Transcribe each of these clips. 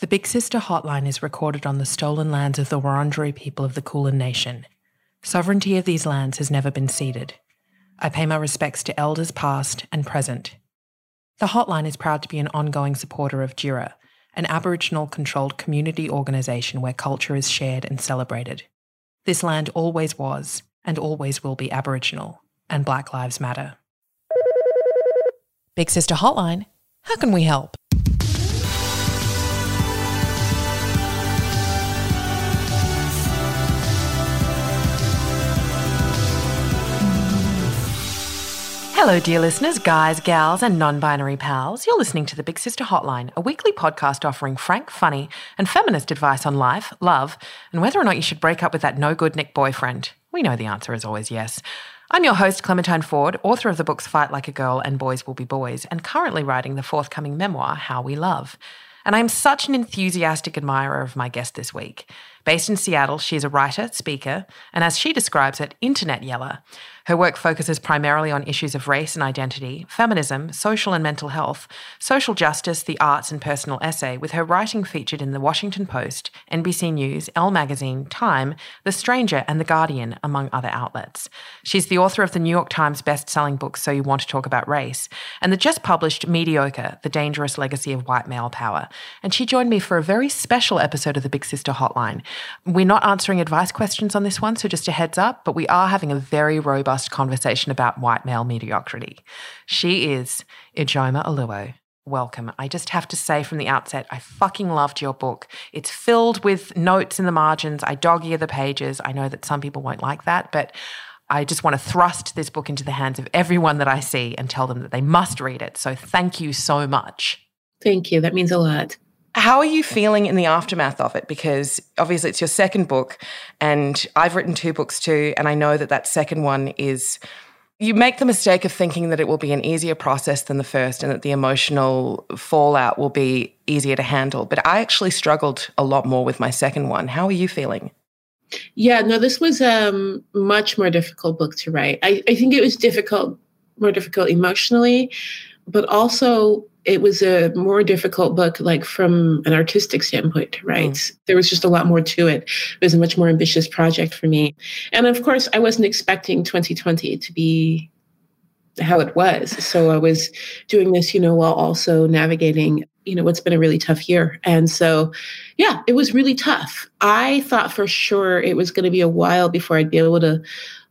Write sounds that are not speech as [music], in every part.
The Big Sister Hotline is recorded on the stolen lands of the Wurundjeri people of the Kulin Nation. Sovereignty of these lands has never been ceded. I pay my respects to elders past and present. The Hotline is proud to be an ongoing supporter of Djirra, an Aboriginal controlled community organisation where culture is shared and celebrated. This land always was and always will be Aboriginal, and Black Lives Matter. Big Sister Hotline, how can we help? Hello, dear listeners, guys, gals, and non binary pals. You're listening to the Big Sister Hotline, a weekly podcast offering frank, funny, and feminist advice on life, love, and whether or not you should break up with that no good Nick boyfriend. We know the answer is always yes. I'm your host, Clementine Ford, author of the books Fight Like a Girl and Boys Will Be Boys, and currently writing the forthcoming memoir, How We Love. And I'm such an enthusiastic admirer of my guest this week. Based in Seattle, she is a writer, speaker, and as she describes it, internet yeller. Her work focuses primarily on issues of race and identity, feminism, social and mental health, social justice, the arts, and personal essay, with her writing featured in The Washington Post, NBC News, Elle Magazine, Time, The Stranger, and The Guardian, among other outlets. She's the author of the New York Times best-selling book So You Want to Talk About Race, and the just published Mediocre, The Dangerous Legacy of White Male Power. And she joined me for a very special episode of the Big Sister Hotline. We're not answering advice questions on this one, so just a heads up, but we are having a very robust conversation about white male mediocrity. She is Ijeoma Oluo. Welcome. I just have to say from the outset, I fucking loved your book. It's filled with notes in the margins. I dog ear the pages. I know that some people won't like that, but I just want to thrust this book into the hands of everyone that I see and tell them that they must read it. So thank you so much. Thank you. That means a lot. How are you feeling in the aftermath of it? Because obviously it's your second book, and I've written two books too, and I know that that second one is. You make the mistake of thinking that it will be an easier process than the first and that the emotional fallout will be easier to handle. But I actually struggled a lot more with my second one. How are you feeling? Yeah, no, this was a um, much more difficult book to write. I, I think it was difficult, more difficult emotionally, but also it was a more difficult book like from an artistic standpoint to write mm. there was just a lot more to it. It was a much more ambitious project for me. And of course i wasn't expecting 2020 to be how it was. So i was doing this you know while also navigating you know what's been a really tough year. And so yeah it was really tough. I thought for sure it was going to be a while before i'd be able to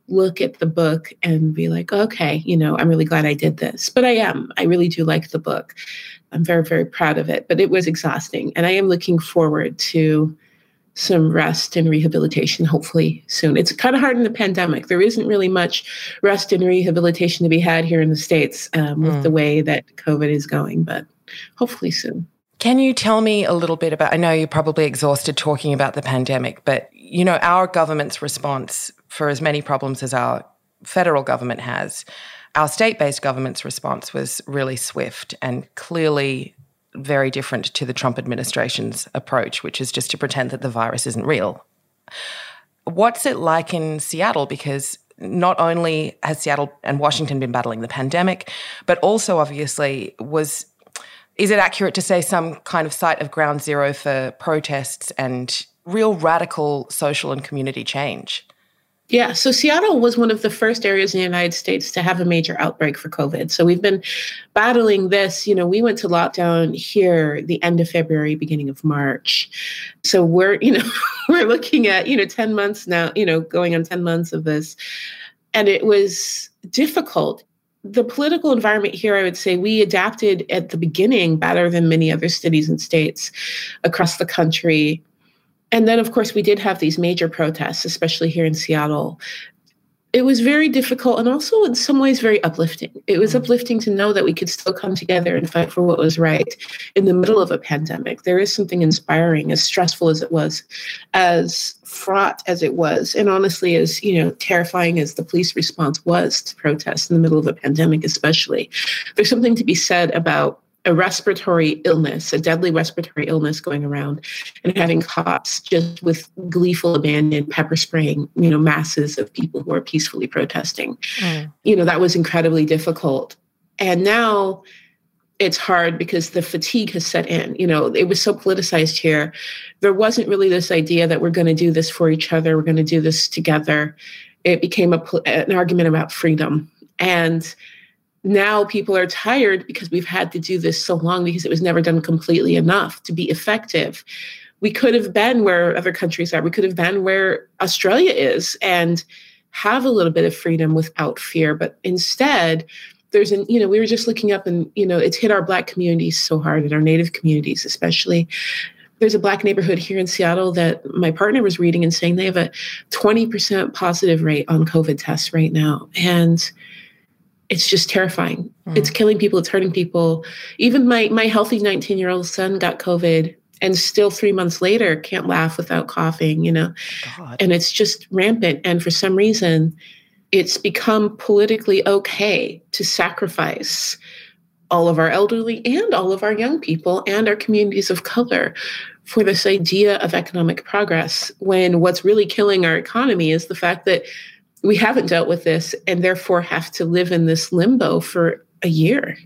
look at the book and be like, okay, you know, I'm really glad I did this. But I am. I really do like the book. I'm very, very proud of it. But it was exhausting. And I am looking forward to some rest and rehabilitation, hopefully soon. It's kind of hard in the pandemic. There isn't really much rest and rehabilitation to be had here in the States um, with mm. the way that COVID is going, but hopefully soon. Can you tell me a little bit about? I know you're probably exhausted talking about the pandemic, but you know, our government's response for as many problems as our federal government has, our state based government's response was really swift and clearly very different to the Trump administration's approach, which is just to pretend that the virus isn't real. What's it like in Seattle? Because not only has Seattle and Washington been battling the pandemic, but also obviously was is it accurate to say some kind of site of ground zero for protests and real radical social and community change? Yeah, so Seattle was one of the first areas in the United States to have a major outbreak for COVID. So we've been battling this. You know, we went to lockdown here the end of February, beginning of March. So we're, you know, [laughs] we're looking at, you know, 10 months now, you know, going on 10 months of this. And it was difficult. The political environment here, I would say, we adapted at the beginning better than many other cities and states across the country and then, of course, we did have these major protests, especially here in Seattle. It was very difficult and also, in some ways, very uplifting. It was mm. uplifting to know that we could still come together and fight for what was right in the middle of a pandemic. There is something inspiring, as stressful as it was, as fraught as it was, and honestly, as you know, terrifying as the police response was to protests in the middle of a pandemic, especially. There's something to be said about a respiratory illness, a deadly respiratory illness going around, and having cops just with gleeful abandon pepper spraying, you know, masses of people who are peacefully protesting. Mm. You know, that was incredibly difficult. And now it's hard because the fatigue has set in. You know, it was so politicized here. There wasn't really this idea that we're going to do this for each other, we're going to do this together. It became a, an argument about freedom. And now people are tired because we've had to do this so long because it was never done completely enough to be effective. We could have been where other countries are. We could have been where Australia is and have a little bit of freedom without fear. But instead, there's an, you know, we were just looking up and, you know, it's hit our Black communities so hard and our Native communities, especially. There's a Black neighborhood here in Seattle that my partner was reading and saying they have a 20% positive rate on COVID tests right now. And it's just terrifying. Mm. It's killing people, it's hurting people. Even my my healthy 19-year-old son got COVID and still 3 months later can't laugh without coughing, you know. God. And it's just rampant and for some reason it's become politically okay to sacrifice all of our elderly and all of our young people and our communities of color for this idea of economic progress when what's really killing our economy is the fact that we haven't dealt with this and therefore have to live in this limbo for a year.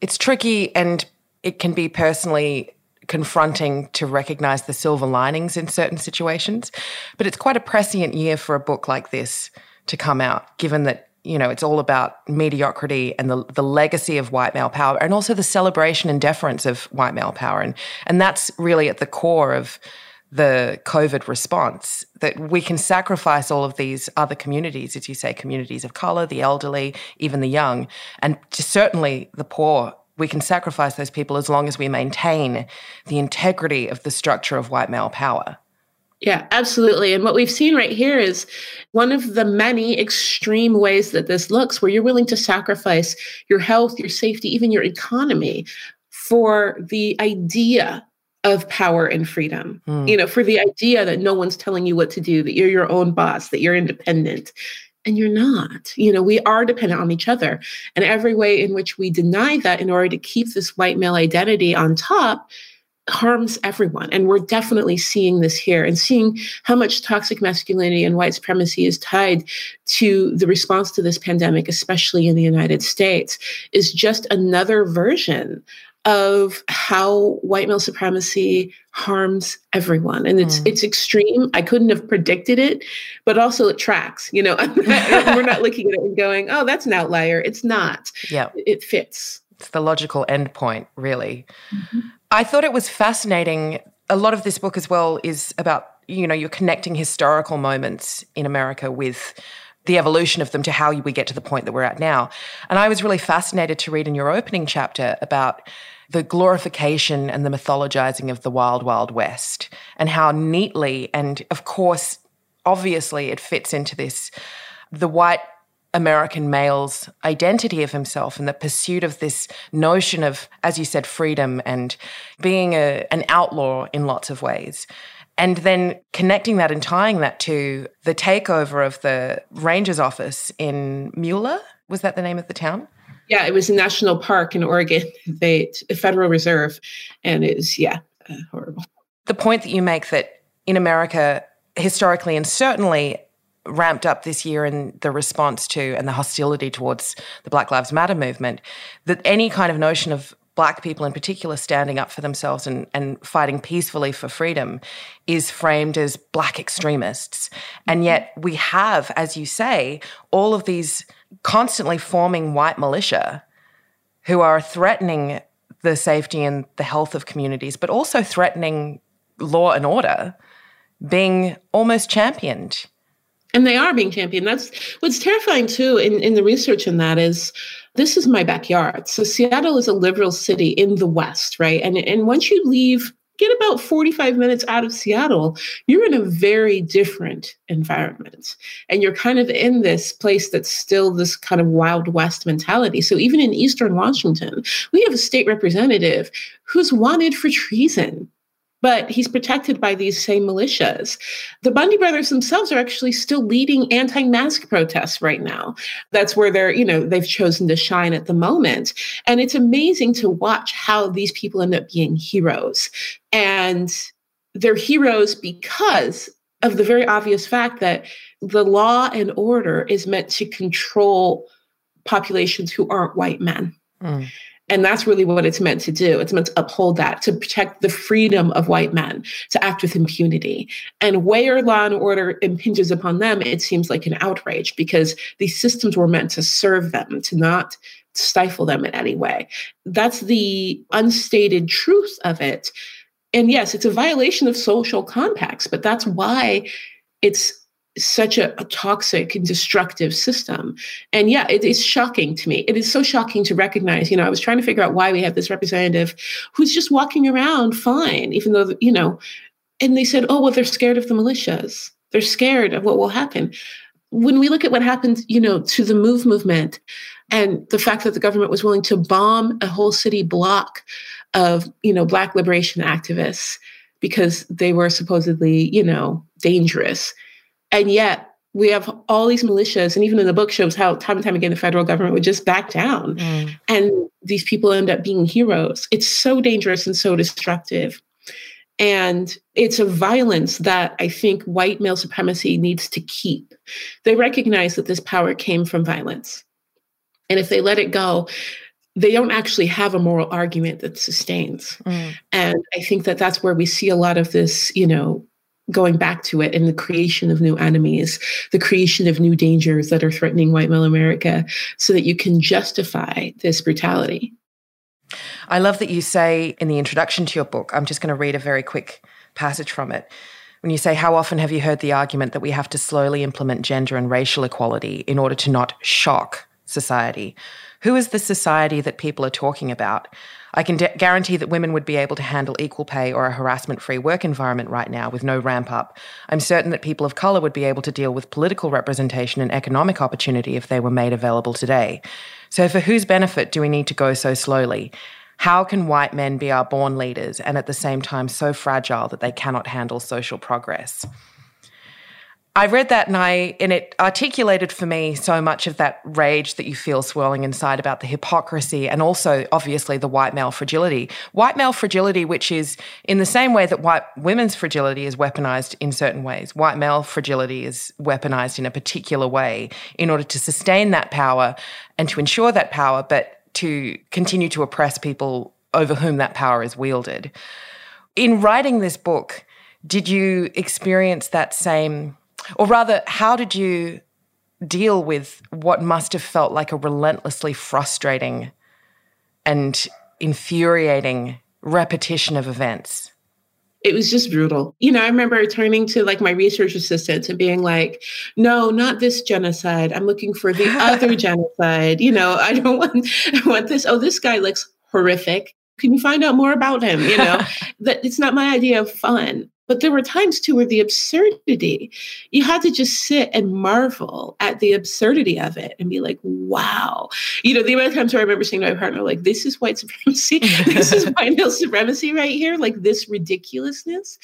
It's tricky and it can be personally confronting to recognize the silver linings in certain situations. But it's quite a prescient year for a book like this to come out, given that, you know, it's all about mediocrity and the, the legacy of white male power and also the celebration and deference of white male power. And, and that's really at the core of the COVID response, that we can sacrifice all of these other communities, as you say, communities of color, the elderly, even the young, and certainly the poor. We can sacrifice those people as long as we maintain the integrity of the structure of white male power. Yeah, absolutely. And what we've seen right here is one of the many extreme ways that this looks, where you're willing to sacrifice your health, your safety, even your economy for the idea of power and freedom. Mm. You know, for the idea that no one's telling you what to do, that you're your own boss, that you're independent. And you're not. You know, we are dependent on each other. And every way in which we deny that in order to keep this white male identity on top harms everyone. And we're definitely seeing this here and seeing how much toxic masculinity and white supremacy is tied to the response to this pandemic, especially in the United States, is just another version of how white male supremacy harms everyone. And it's mm. it's extreme. I couldn't have predicted it but also it tracks you know [laughs] we're not looking at it and going oh that's an outlier. It's not. Yeah. It fits. It's the logical endpoint really. Mm-hmm. i thought it was fascinating. A lot of this book as well is about you know you're connecting historical moments in america with the evolution of them to how we get to the point that we're at now. And I was really fascinated to read in your opening chapter about the glorification and the mythologizing of the wild, wild west, and how neatly, and of course, obviously, it fits into this the white American male's identity of himself and the pursuit of this notion of, as you said, freedom and being a, an outlaw in lots of ways. And then connecting that and tying that to the takeover of the Rangers office in Malheur. Was that the name of the town? Yeah, it was a national park in Oregon, [laughs] they a Federal Reserve, and it was yeah uh, horrible. The point that you make that in America, historically and certainly ramped up this year in the response to and the hostility towards the Black Lives Matter movement, that any kind of notion of black people in particular standing up for themselves and, and fighting peacefully for freedom is framed as black extremists. And yet we have, as you say, all of these constantly forming white militia who are threatening the safety and the health of communities, but also threatening law and order, being almost championed. And they are being championed. That's what's terrifying too in, in the research in that is this is my backyard. So Seattle is a liberal city in the West, right? And and once you leave, get about 45 minutes out of Seattle, you're in a very different environment. And you're kind of in this place that's still this kind of Wild West mentality. So even in Eastern Washington, we have a state representative who's wanted for treason but he's protected by these same militias. The Bundy brothers themselves are actually still leading anti-mask protests right now. That's where they're, you know, they've chosen to shine at the moment. And it's amazing to watch how these people end up being heroes. And they're heroes because of the very obvious fact that the law and order is meant to control populations who aren't white men. Mm. And that's really what it's meant to do. It's meant to uphold that, to protect the freedom of white men to act with impunity. And where law and order impinges upon them, it seems like an outrage because these systems were meant to serve them, to not stifle them in any way. That's the unstated truth of it. And yes, it's a violation of social compacts, but that's why it's such a, a, toxic and destructive system. And yeah, it is shocking to me. It is so shocking to recognize, you know, I was trying to figure out why we have this representative who's just walking around fine, even though, you know, and they said, oh, well, they're scared of the militias. They're scared of what will happen. When we look at what happened, you know, to the MOVE movement and the fact that the government was willing to bomb a whole city block of, you know, Black liberation activists because they were supposedly, you know, dangerous and yet we have all these militias, and even in the book shows how time and time again the federal government would just back down. Mm. And these people end up being heroes. It's so dangerous and so destructive. And it's a violence that I think white male supremacy needs to keep. They recognize that this power came from violence. And if they let it go, they don't actually have a moral argument that sustains. Mm. And I think that that's where we see a lot of this, you know, going back to it in the creation of new enemies, the creation of new dangers that are threatening white male America, so that you can justify this brutality. I love that you say in the introduction to your book, I'm just going to read a very quick passage from it. When you say, How often have you heard the argument that we have to slowly implement gender and racial equality in order to not shock society? Who is the society that people are talking about? I can de- guarantee that women would be able to handle equal pay or a harassment free work environment right now with no ramp up. I'm certain that people of colour would be able to deal with political representation and economic opportunity if they were made available today. So, for whose benefit do we need to go so slowly? How can white men be our born leaders and at the same time so fragile that they cannot handle social progress? I read that and I and it articulated for me so much of that rage that you feel swirling inside about the hypocrisy and also obviously the white male fragility. White male fragility, which is in the same way that white women's fragility is weaponized in certain ways, white male fragility is weaponized in a particular way in order to sustain that power and to ensure that power, but to continue to oppress people over whom that power is wielded. In writing this book, did you experience that same or rather, how did you deal with what must have felt like a relentlessly frustrating and infuriating repetition of events? it was just brutal. You know, I remember turning to like my research assistant and being like, no, not this genocide. I'm looking for the [laughs] other genocide. You know, I don't want I want this. Oh, this guy looks horrific. Can you find out more about him? You know, [laughs] that it's not my idea of fun. But there were times too where the absurdity, you had to just sit and marvel at the absurdity of it and be like, wow. You know, the amount of times where I remember saying to my partner, like, this is white supremacy. [laughs] this is white male supremacy right here, like this ridiculousness.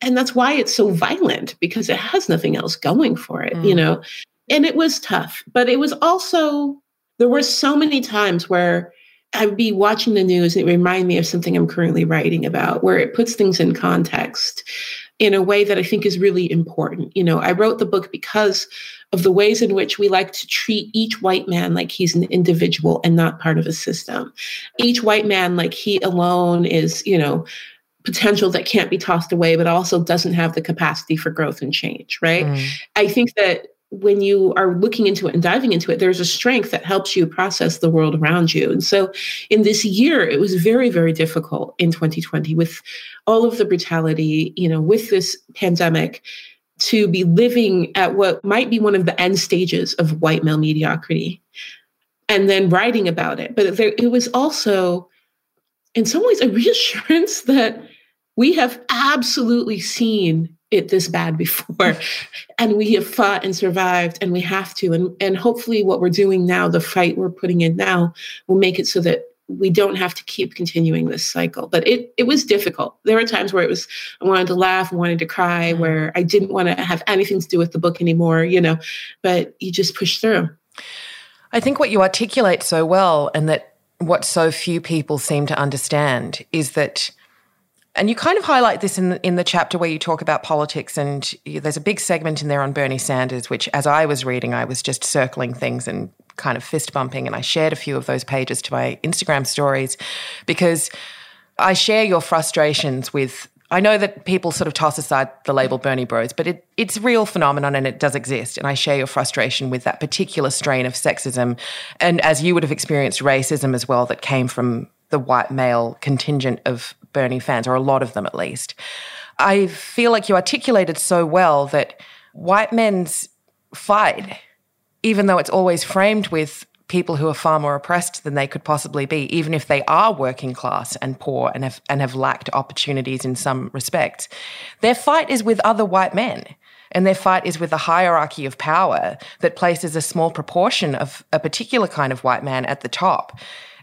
And that's why it's so violent because it has nothing else going for it, mm. you know? And it was tough, but it was also, there were so many times where I'd be watching the news and it remind me of something I'm currently writing about, where it puts things in context. in a way that I think is really important. You know, I wrote the book because of the ways in which we like to treat each white man like he's an individual and not part of a system. Each white man like he alone is, you know, potential that can't be tossed away, but also doesn't have the capacity for growth and change, right? Mm. I think that when you are looking into it and diving into it, there's a strength that helps you process the world around you. And so in this year, it was very, very difficult in 2020 with all of the brutality, you know, with this pandemic to be living at what might be one of the end stages of white male mediocrity and then writing about it. But there, it was also, in some ways, a reassurance [laughs] that we have absolutely seen it this bad before. [laughs] And we have fought and survived and we have to. And and hopefully what we're doing now the fight we're putting in now will make it so that we don't have to keep continuing this cycle. But it it was difficult. There were times where it was i wanted to laugh wanted to cry mm-hmm. where i didn't want to have anything to do with the book anymore you know. But you just push through. I think what you articulate so well and that what so few people seem to understand is that and you kind of highlight this in the, in the chapter where you talk about politics, and there's a big segment in there on Bernie Sanders, which, as I was reading, I was just circling things and kind of fist bumping, and I shared a few of those pages to my Instagram stories because I share your frustrations with. I know that people sort of toss aside the label Bernie Bros, but it, it's a real phenomenon and it does exist. And I share your frustration with that particular strain of sexism, and as you would have experienced racism as well, that came from the white male contingent of Bernie fans, or a lot of them at least. I feel like you articulated so well that white men's fight, even though it's always framed with people who are far more oppressed than they could possibly be, even if they are working class and poor and have, and have lacked opportunities in some respects, their fight is with other white men. And their fight is with the hierarchy of power that places a small proportion of a particular kind of white man at the top.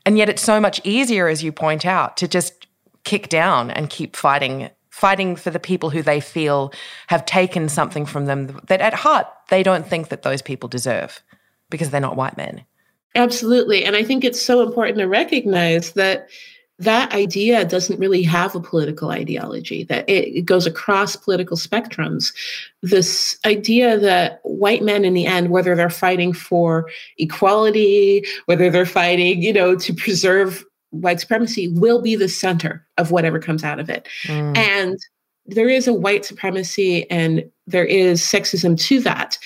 And yet it's so much easier, as you point out, to just kick down and keep fighting fighting for the people who they feel have taken something from them that at heart they don't think that those people deserve because they're not white men. Absolutely. And I think it's so important to recognize that that idea doesn't really have a political ideology, that it, it, goes across political spectrums. This idea that white men, in the end, whether they're fighting for equality, whether they're fighting, you know, to preserve white supremacy, will be the center of whatever comes out of it. Mm. And there is a white supremacy and there is sexism to that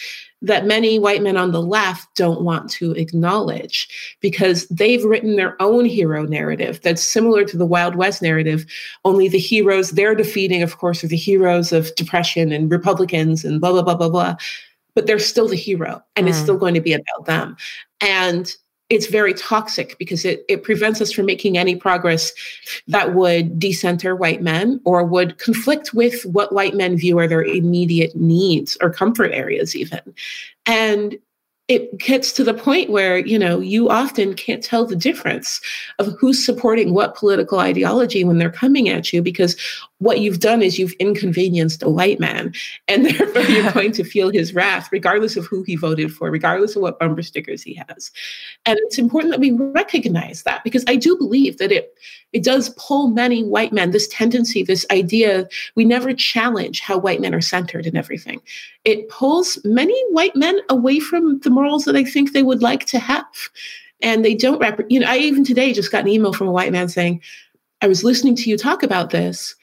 that many white men on the left don't want to acknowledge because they've written their own hero narrative that's similar to the Wild West narrative. Only the heroes they're defeating, of course, are the heroes of depression and Republicans and blah, blah, blah, blah, blah. But they're still the hero and mm. it's still going to be about them. And it's very toxic because it, it prevents us from making any progress that would decenter white men or would conflict with what white men view are their immediate needs or comfort areas even. And it gets to the point where you know you often can't tell the difference of who's supporting what political ideology when they're coming at you because what you've done is you've inconvenienced a white man and [laughs] therefore you're [laughs] going to feel his wrath regardless of who he voted for regardless of what bumper stickers he has. And it's important that we recognize that because i do believe that it it does pull many white men this tendency this idea we never challenge how white men are centered in everything. It pulls many white men away from the morals that i think they would like to have and they don't rep- you know i even today just got an email from a white man saying i was listening to you talk about this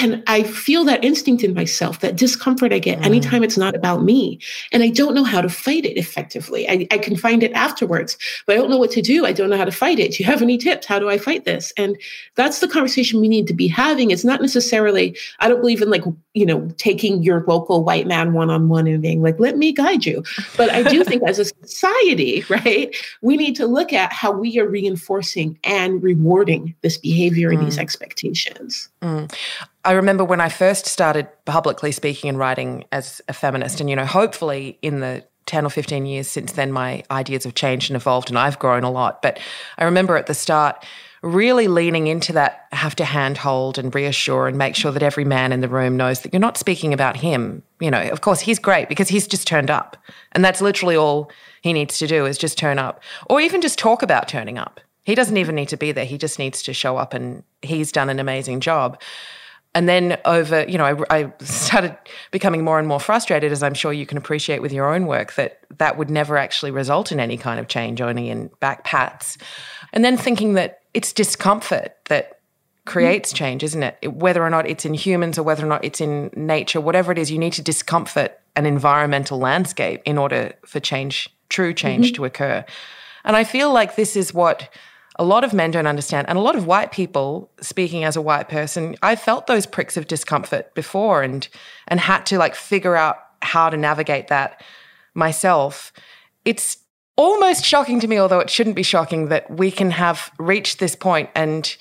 and I feel that instinct in myself, that discomfort I get mm. anytime it's not about me. And I don't know how to fight it effectively. I, I, can find it afterwards, but I don't know what to do. I don't know how to fight it. Do you have any tips? How do I fight this? And that's the conversation we need to be having. It's not necessarily, I don't believe in like, you know, taking your local white man one on one and being like, let me guide you. But I do [laughs] think as a society, right, we need to look at how we are reinforcing and rewarding this behavior and these mm. expectations. Mm. I remember when I first started publicly speaking and writing as a feminist, and you know, hopefully in the 10 or 15 years since then, my ideas have changed and evolved, and I've grown a lot. But I remember at the start, really leaning into that have to handhold and reassure and make sure that every man in the room knows that you're not speaking about him. You know, of course, he's great because he's just turned up. And that's literally all he needs to do is just turn up or even just talk about turning up. He doesn't even need to be there. He just needs to show up and he's done an amazing job. And then over, you know, I, I, started becoming more and more frustrated, as I'm sure you can appreciate with your own work, that that would never actually result in any kind of change, only in back pats. And then thinking that it's discomfort that creates change, isn't it? Whether or not it's in humans or whether or not it's in nature, whatever it is, you need to discomfort an environmental landscape in order for change, true change, mm-hmm. to occur. And I feel like this is what a lot of men don't understand. And a lot of white people, speaking as a white person, I felt those pricks of discomfort before and and had to like figure out how to navigate that myself. It's almost shocking to me, although it shouldn't be shocking, that we can have reached this point and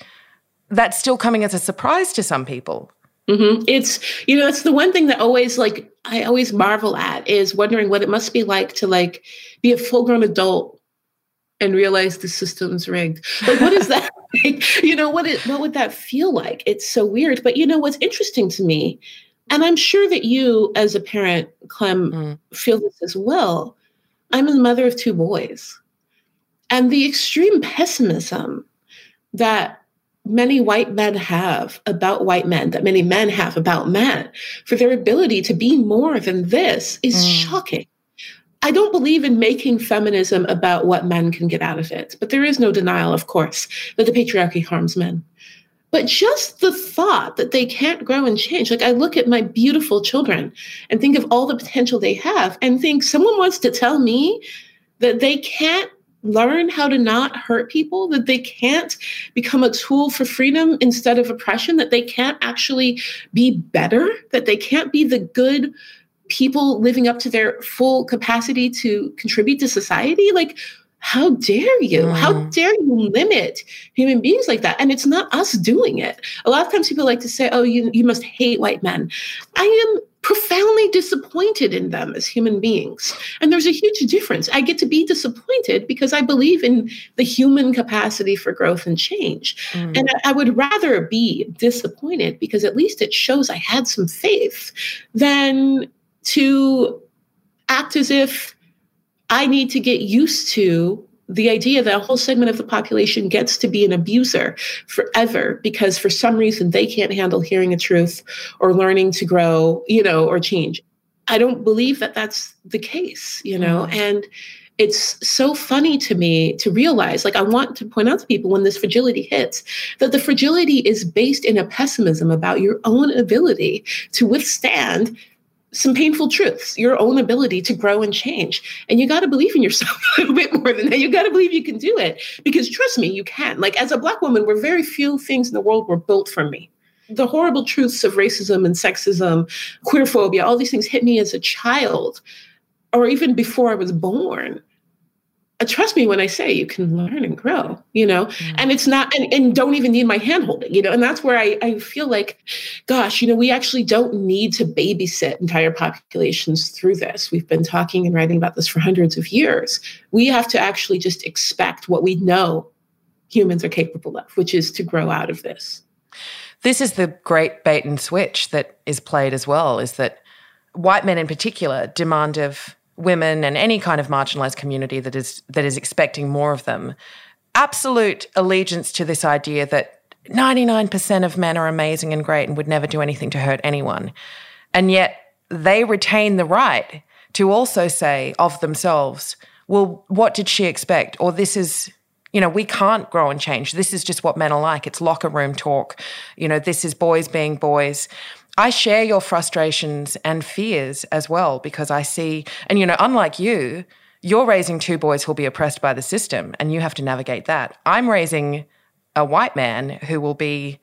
that's still coming as a surprise to some people. Mm-hmm. It's you know it's the one thing that always like I always marvel at is wondering what it must be like to like be a full grown adult and realize the system's rigged. Like what is that? [laughs] like, you know what it what would that feel like? It's so weird. But you know what's interesting to me, and I'm sure that you as a parent, Clem, mm. feel this as well. I'm a mother of two boys, and the extreme pessimism that many white men have about white men, that many men have about men, for their ability to be more than this is mm. shocking. I don't believe in making feminism about what men can get out of it, but there is no denial, of course, that the patriarchy harms men. But just the thought that they can't grow and change. Like I look at my beautiful children and think of all the potential they have and think someone wants to tell me that they can't learn how to not hurt people, that they can't become a tool for freedom instead of oppression, that they can't actually be better, that they can't be the good people living up to their full capacity to contribute to society. Like, how dare you? Mm. How dare you limit human beings like that? And it's not us doing it. A lot of times people like to say, oh, you, you must hate white men. I am profoundly disappointed in them as human beings. And there's a huge difference. I get to be disappointed because I believe in the human capacity for growth and change. Mm. And I, I would rather be disappointed because at least it shows I had some faith than to act as if I need to get used to the idea that a whole segment of the population gets to be an abuser forever because for some reason they can't handle hearing a truth or learning to grow, you know, or change. I don't believe that that's the case, you know, mm. and it's so funny to me to realize like i want to point out to people when this fragility hits that the fragility is based in a pessimism about your own ability to withstand some painful truths, your own ability to grow and change. And you got to believe in yourself [laughs] a little bit more than that. You got to believe you can do it because trust me, you can. Like as a Black woman, where very few things in the world were built for me. The horrible truths of racism and sexism, queer phobia, all these things hit me as a child or even before I was born. Uh, trust me when I say you can learn and grow, you know, mm. and it's not, and, and don't even need my hand holding, you know, and that's where I, I feel like, gosh, you know, we actually don't need to babysit entire populations through this. We've been talking and writing about this for hundreds of years. We have to actually just expect what we know humans are capable of, which is to grow out of this. This is the great bait and switch that is played as well, is that white men in particular demand of women and any kind of marginalized community that is that is expecting more of them. Absolute allegiance to this idea that 99% of men are amazing and great and would never do anything to hurt anyone. And yet they retain the right to also say of themselves well what did she expect? Or this is you know we can't grow and change. This is just what men are like. It's locker room talk. You know this is boys being boys I share your frustrations and fears as well because I see, and you know, unlike you, you're raising two boys who'll be oppressed by the system and you have to navigate that. I'm raising a white man who will be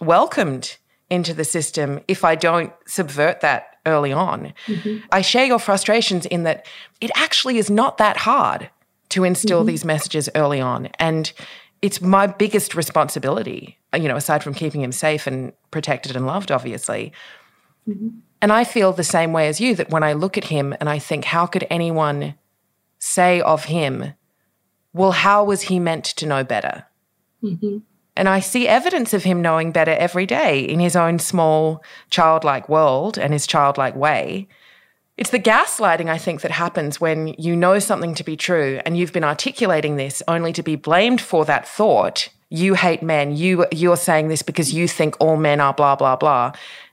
welcomed into the system if I don't subvert that early on. Mm-hmm. I share your frustrations in that it actually is not that hard to instill mm-hmm. these messages early on. And it's my biggest responsibility, you know, aside from keeping him safe and protected and loved, obviously. Mm-hmm. And I feel the same way as you that when I look at him and I think, how could anyone say of him, well, how was he meant to know better? Mm-hmm. And I see evidence of him knowing better every day in his own small, childlike world and his childlike way. It's the gaslighting, I think, that happens when you know something to be true and you've been articulating this only to be blamed for that thought you hate men. You you're saying this because you think all men are blah blah blah.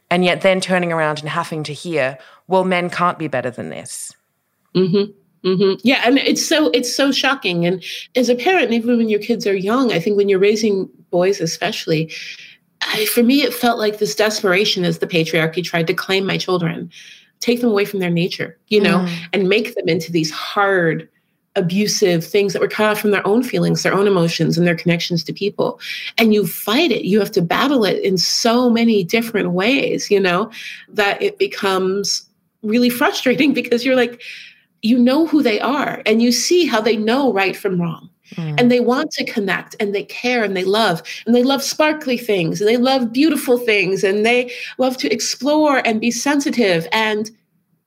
And yet then turning around and having to hear, well, men can't be better than this. Mm-hmm. Mm-hmm. Yeah, and it's so it's so shocking. And as a parent, even when your kids are young, I think when you're raising boys, especially, I, for me, it felt like this desperation as the patriarchy tried to claim my children, take them away from their nature, you know, mm. and make them into these hard, abusive things that were cut off from their own feelings, their own emotions, and their connections to people. And you fight it. You have to battle it in so many different ways, you know, that it becomes really frustrating [laughs] because you're like you know who they are and you see how they know right from wrong. Mm. And they want to connect and they care and they love and they love sparkly things and they love beautiful things and they love to explore and be sensitive and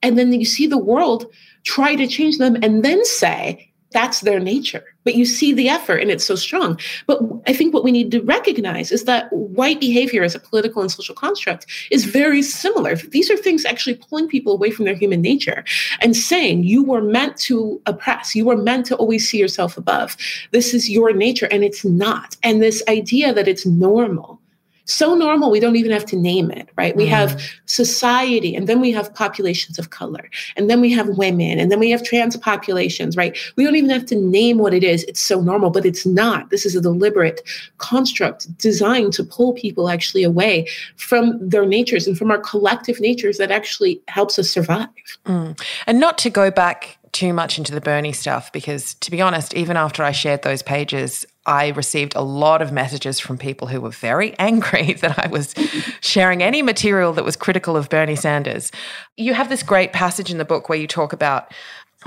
and then you see the world try to change them and then say that's their nature. But you see the effort and it's so strong. But I think what we need to recognize is that white behavior as a political and social construct is very similar. These are things actually pulling people away from their human nature and saying you were meant to oppress, you were meant to always see yourself above. This is your nature and it's not. And this idea that it's normal so normal we don't even have to name it right? We mm. have society and then we have populations of color and then we have women and then we have trans populations right? We don't even have to name what it is. It's so normal but it's not. This is a deliberate construct designed to pull people actually away from their natures and from our collective natures that actually helps us survive. Mm. and not to go back too much into the Bernie stuff because, to be honest, even after I shared those pages, I received a lot of messages from people who were very [laughs] angry [laughs] that I was sharing any material that was critical of Bernie Sanders. You have this great passage in the book where you talk about,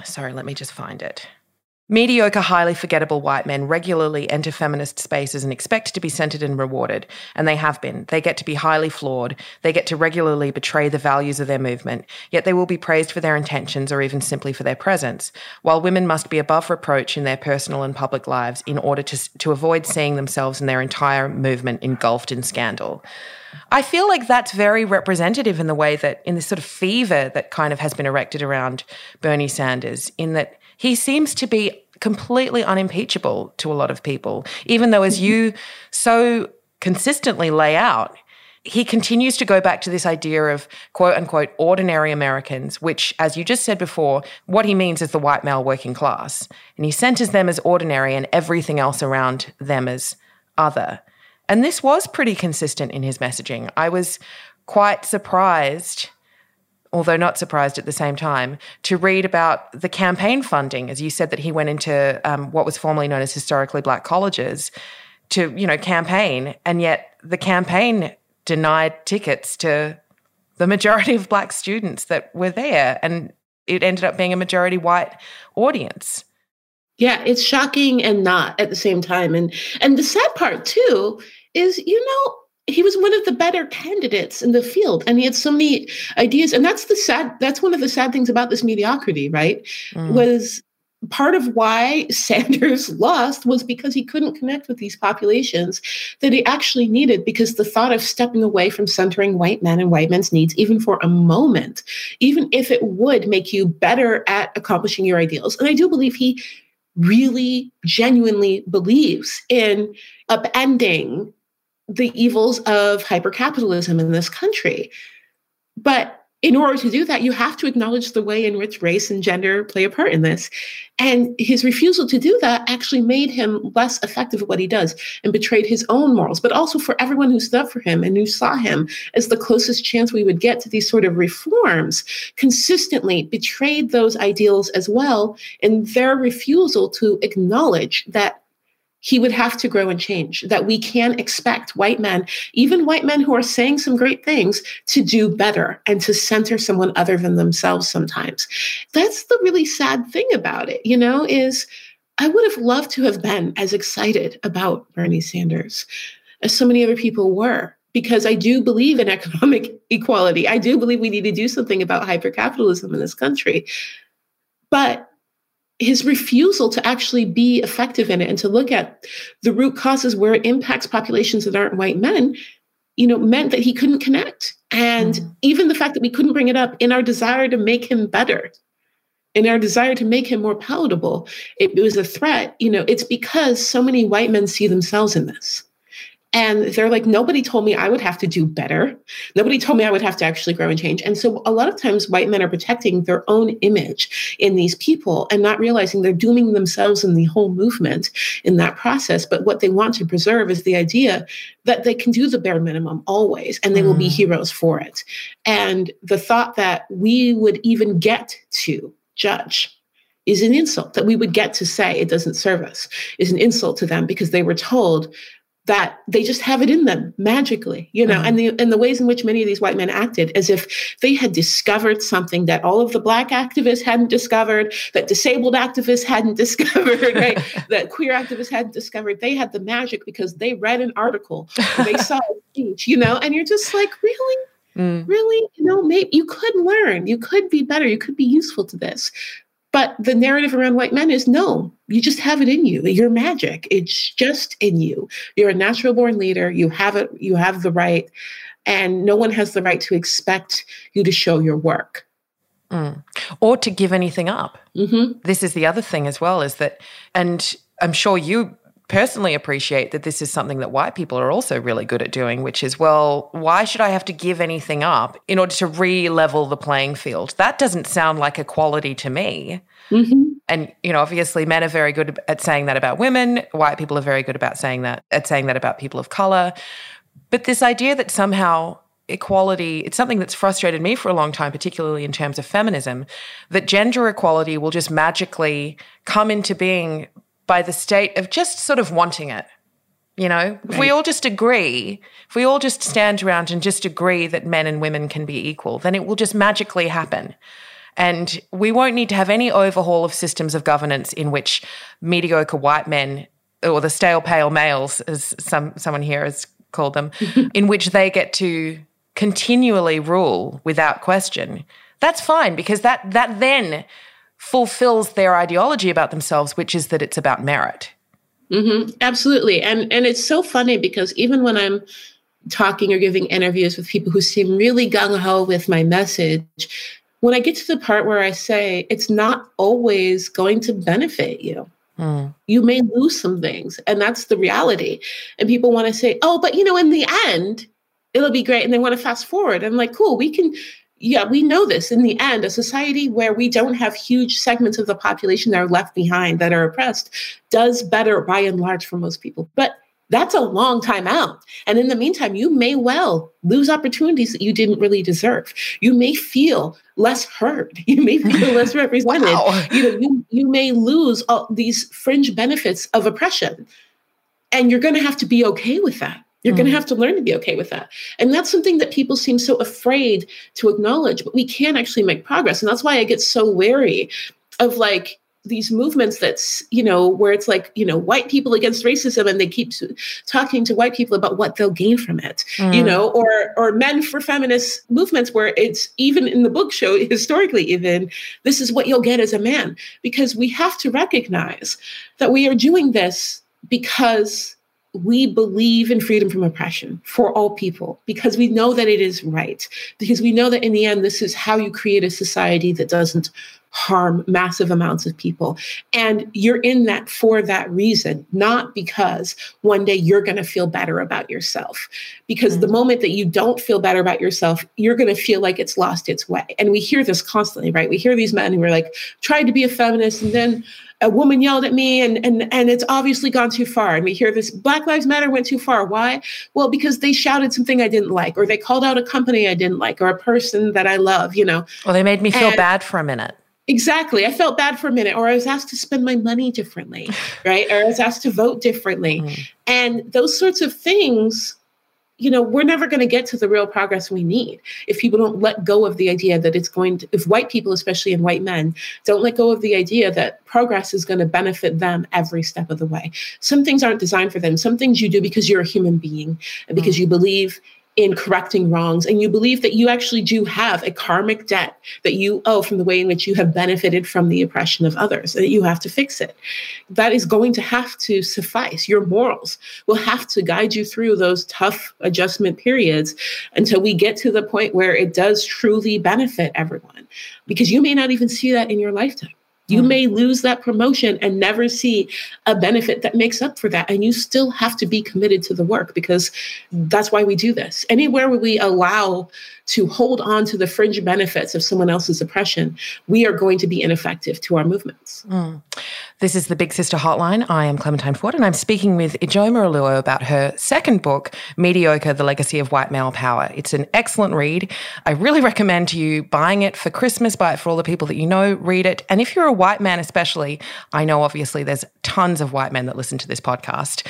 sorry, let me just find it. Mediocre, highly forgettable white men regularly enter feminist spaces and expect to be centered and rewarded, and they have been. They get to be highly flawed. They get to regularly betray the values of their movement, yet they will be praised for their intentions or even simply for their presence, while women must be above reproach in their personal and public lives in order to, to avoid seeing themselves and their entire movement engulfed in scandal. I feel like that's very representative in the way that, in this sort of fever that kind of has been erected around Bernie Sanders, in that he seems to be completely unimpeachable to a lot of people, even though, as mm-hmm. you so consistently lay out, he continues to go back to this idea of quote unquote ordinary Americans, which, as you just said before, what he means is the white male working class. And he centers them as ordinary and everything else around them as other. And this was pretty consistent in his messaging. I was quite surprised although not surprised at the same time, to read about the campaign funding, as you said that he went into um, what was formerly known as historically black colleges to, you know, campaign, and yet the campaign denied tickets to the majority of black students that were there, and it ended up being a majority white audience. Yeah, it's shocking and not at the same time. And and the sad part too is, you know, he was one of the better candidates in the field and he had so many ideas and that's the sad that's one of the sad things about this mediocrity right mm. was part of why [laughs] sanders lost was because he couldn't connect with these populations that he actually needed because the thought of stepping away from centering white men and white men's needs even for a moment even if it would make you better at accomplishing your ideals and i do believe he really genuinely believes in upending the evils of hypercapitalism in this country. But in order to do that, you have to acknowledge the way in which race and gender play a part in this. And his refusal to do that actually made him less effective at what he does and betrayed his own morals, but also for everyone who stood up for him and who saw him as the closest chance we would get to these sort of reforms, consistently betrayed those ideals as well in their refusal to acknowledge that he would have to grow and change, that we can expect white men, even white men who are saying some great things, to do better and to center someone other than themselves sometimes. That's the really sad thing about it, you know, is I would have loved to have been as excited about Bernie Sanders as so many other people were because I do believe in [laughs] economic equality. I do believe we need to do something about hypercapitalism in this country. But his refusal to actually be effective in it and to look at the root causes where it impacts populations that aren't white men you know meant that he couldn't connect and mm. even the fact that we couldn't bring it up in our desire to make him better in our desire to make him more palatable, it, it was a threat. You know, it's because so many white men see themselves in this. And they're like, nobody told me I would have to do better. Nobody told me I would have to actually grow and change. And so a lot of times white men are protecting their own image in these people and not realizing they're dooming themselves and the whole movement in that process. But what they want to preserve is the idea that they can do the bare minimum always and they mm. will be mm. heroes for it. And the thought that we would even get to judge is an insult that we would get to say it doesn't serve us is an insult to them because they were told that they just have it in them magically, you know, mm-hmm. and the and the ways in which many of these white men acted as if they had discovered something that all of the black activists hadn't discovered, that disabled activists hadn't [laughs] discovered, right? [laughs] that queer activists hadn't discovered. They had the magic because they read an article, they saw a [laughs] speech, you know, and you're just like, really? Mm. Really, you know, maybe you could learn, you could be better, you could be useful to this. But the narrative around white men is no, you just have it in you. You're magic. It's just in you. You're a natural born leader. You have it, you have the right, and no one has the right to expect you to show your work. Mm. Or to give anything up. Mm-hmm. This is the other thing as well, is that, and I'm sure you personally appreciate that this is something that white people are also really good at doing, which is, well, why should I have to give anything up in order to re level the playing field? That doesn't sound like equality to me. Mm-hmm. And, you know, obviously men are very good at saying that about women. White people are very good about saying that, at saying that about people of color. But this idea that somehow equality, it's something that's frustrated me for a long time, particularly in terms of feminism, that gender equality will just magically come into being by the state of just sort of wanting it. You know, right. if we all just agree, if we all just stand around and just agree that men and women can be equal, then it will just magically happen. And we won't need to have any overhaul of systems of governance in which mediocre white men or the stale pale males, as some someone here has called them, [laughs] in which they get to continually rule without question. That's fine because that that then fulfills their ideology about themselves, which is that it's about merit. Mm-hmm. Absolutely, and and it's so funny because even when I'm talking or giving interviews with people who seem really gung ho with my message, when I get to the part where I say it's not always going to benefit you. Mm. You may lose some things, and that's the reality. And people want to say, "Oh, but you know, in the end, it'll be great," and they want to fast forward. I'm like, "Cool, we can yeah, we know this in the end, a society where we don't have huge segments of the population that are left behind, that are oppressed, does better by and large for most people. But that's a long time out. And in the meantime, you may well lose opportunities that you didn't really deserve. You may feel less heard. [laughs] You may feel less [laughs] represented. wow. You know, you, you may lose all these fringe benefits of oppression. And you're going to have to be okay with that. You're mm. going to have to learn to be okay with that. And that's something that people seem so afraid to acknowledge, but we can actually make progress. And that's why I get so wary of like, these movements that's you know where it's like you know white people against racism and they keep talking to white people about what they'll gain from it mm. you know or or men for feminist movements where it's even in the book show [laughs] historically even this is what you'll get as a man because we have to recognize that we are doing this because we believe in freedom from oppression for all people because we know that it is right. Because we know that in the end, this is how you create a society that doesn't harm massive amounts of people. And you're in that for that reason, not because one day you're going to feel better about yourself. Because mm-hmm. the moment that you don't feel better about yourself, you're going to feel like it's lost its way. And we hear this constantly, right? We hear these men who are like, tried to be a feminist and then a woman yelled at me and and and it's obviously gone too far and we hear this black lives matter went too far why well because they shouted something i didn't like or they called out a company i didn't like or a person that i love you know well they made me feel and, bad for a minute Exactly. I felt bad for a minute, or I was asked to spend my money differently, right? Or I was asked to vote differently. Mm. And those sorts of things you know, we're never going to get to the real progress we need if people don't let go of the idea that it's going to, if white people, especially and white men, don't let go of the idea that progress is going to benefit them every step of the way. Some things aren't designed for them. Some things you do because you're a human being and because mm. you believe in correcting wrongs and you believe that you actually do have a karmic debt that you owe from the way in which you have benefited from the oppression of others that you have to fix it. That is going to have to suffice. Your morals will have to guide you through those tough adjustment periods until we get to the point where it does truly benefit everyone because you may not even see that in your lifetime you mm. may lose that promotion and never see a benefit that makes up for that. And you still have to be committed to the work because that's why we do this. Anywhere where we allow to hold on to the fringe benefits of someone else's oppression, we are going to be ineffective to our movements. Mm. This is the Big Sister Hotline. I am Clementine Ford, and I'm speaking with Ijeoma Oluo about her second book, Mediocre The Legacy of White Male Power. It's an excellent read. I really recommend you buying it for Christmas, buy it for all the people that you know, read it. And if you're a white man, especially, I know obviously there's tons of white men that listen to this podcast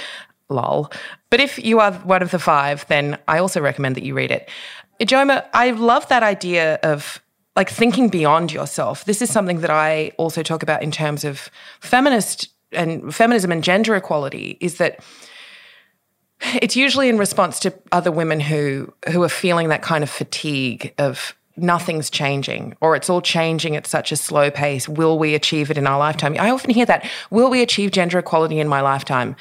lol. But if you are one of the five, then I also recommend that you read it. Ijeoma, I love that idea of like thinking beyond yourself. This is something that I also talk about in terms of feminist and feminism and gender equality is that it's usually in response to other women who who are feeling that kind of fatigue of nothing's changing or it's all changing at such a slow pace. Will we achieve it in our lifetime? I often hear that. Will we achieve gender equality in my lifetime?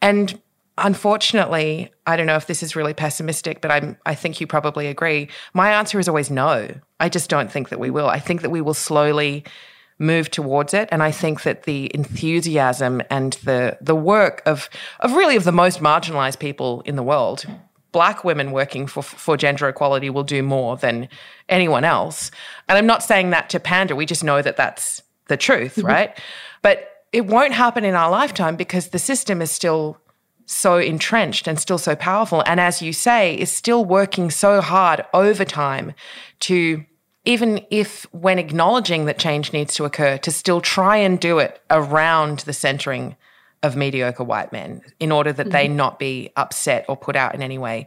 And Unfortunately, I don't know if this is really pessimistic, but I'm, I think you probably agree. My answer is always no. I just don't think that we will. I think that we will slowly move towards it. And I think that the enthusiasm and the the work of of really of the most marginalized people in the world, black women working for for gender equality will do more than anyone else. And I'm not saying that to pander. We just know that that's the truth, mm-hmm. right? But it won't happen in our lifetime because the system is still so entrenched and still so powerful. And as you say, is still working so hard over time to, even if when acknowledging that change needs to occur, to still try and do it around the centering of mediocre white men in order that mm-hmm. they not be upset or put out in any way.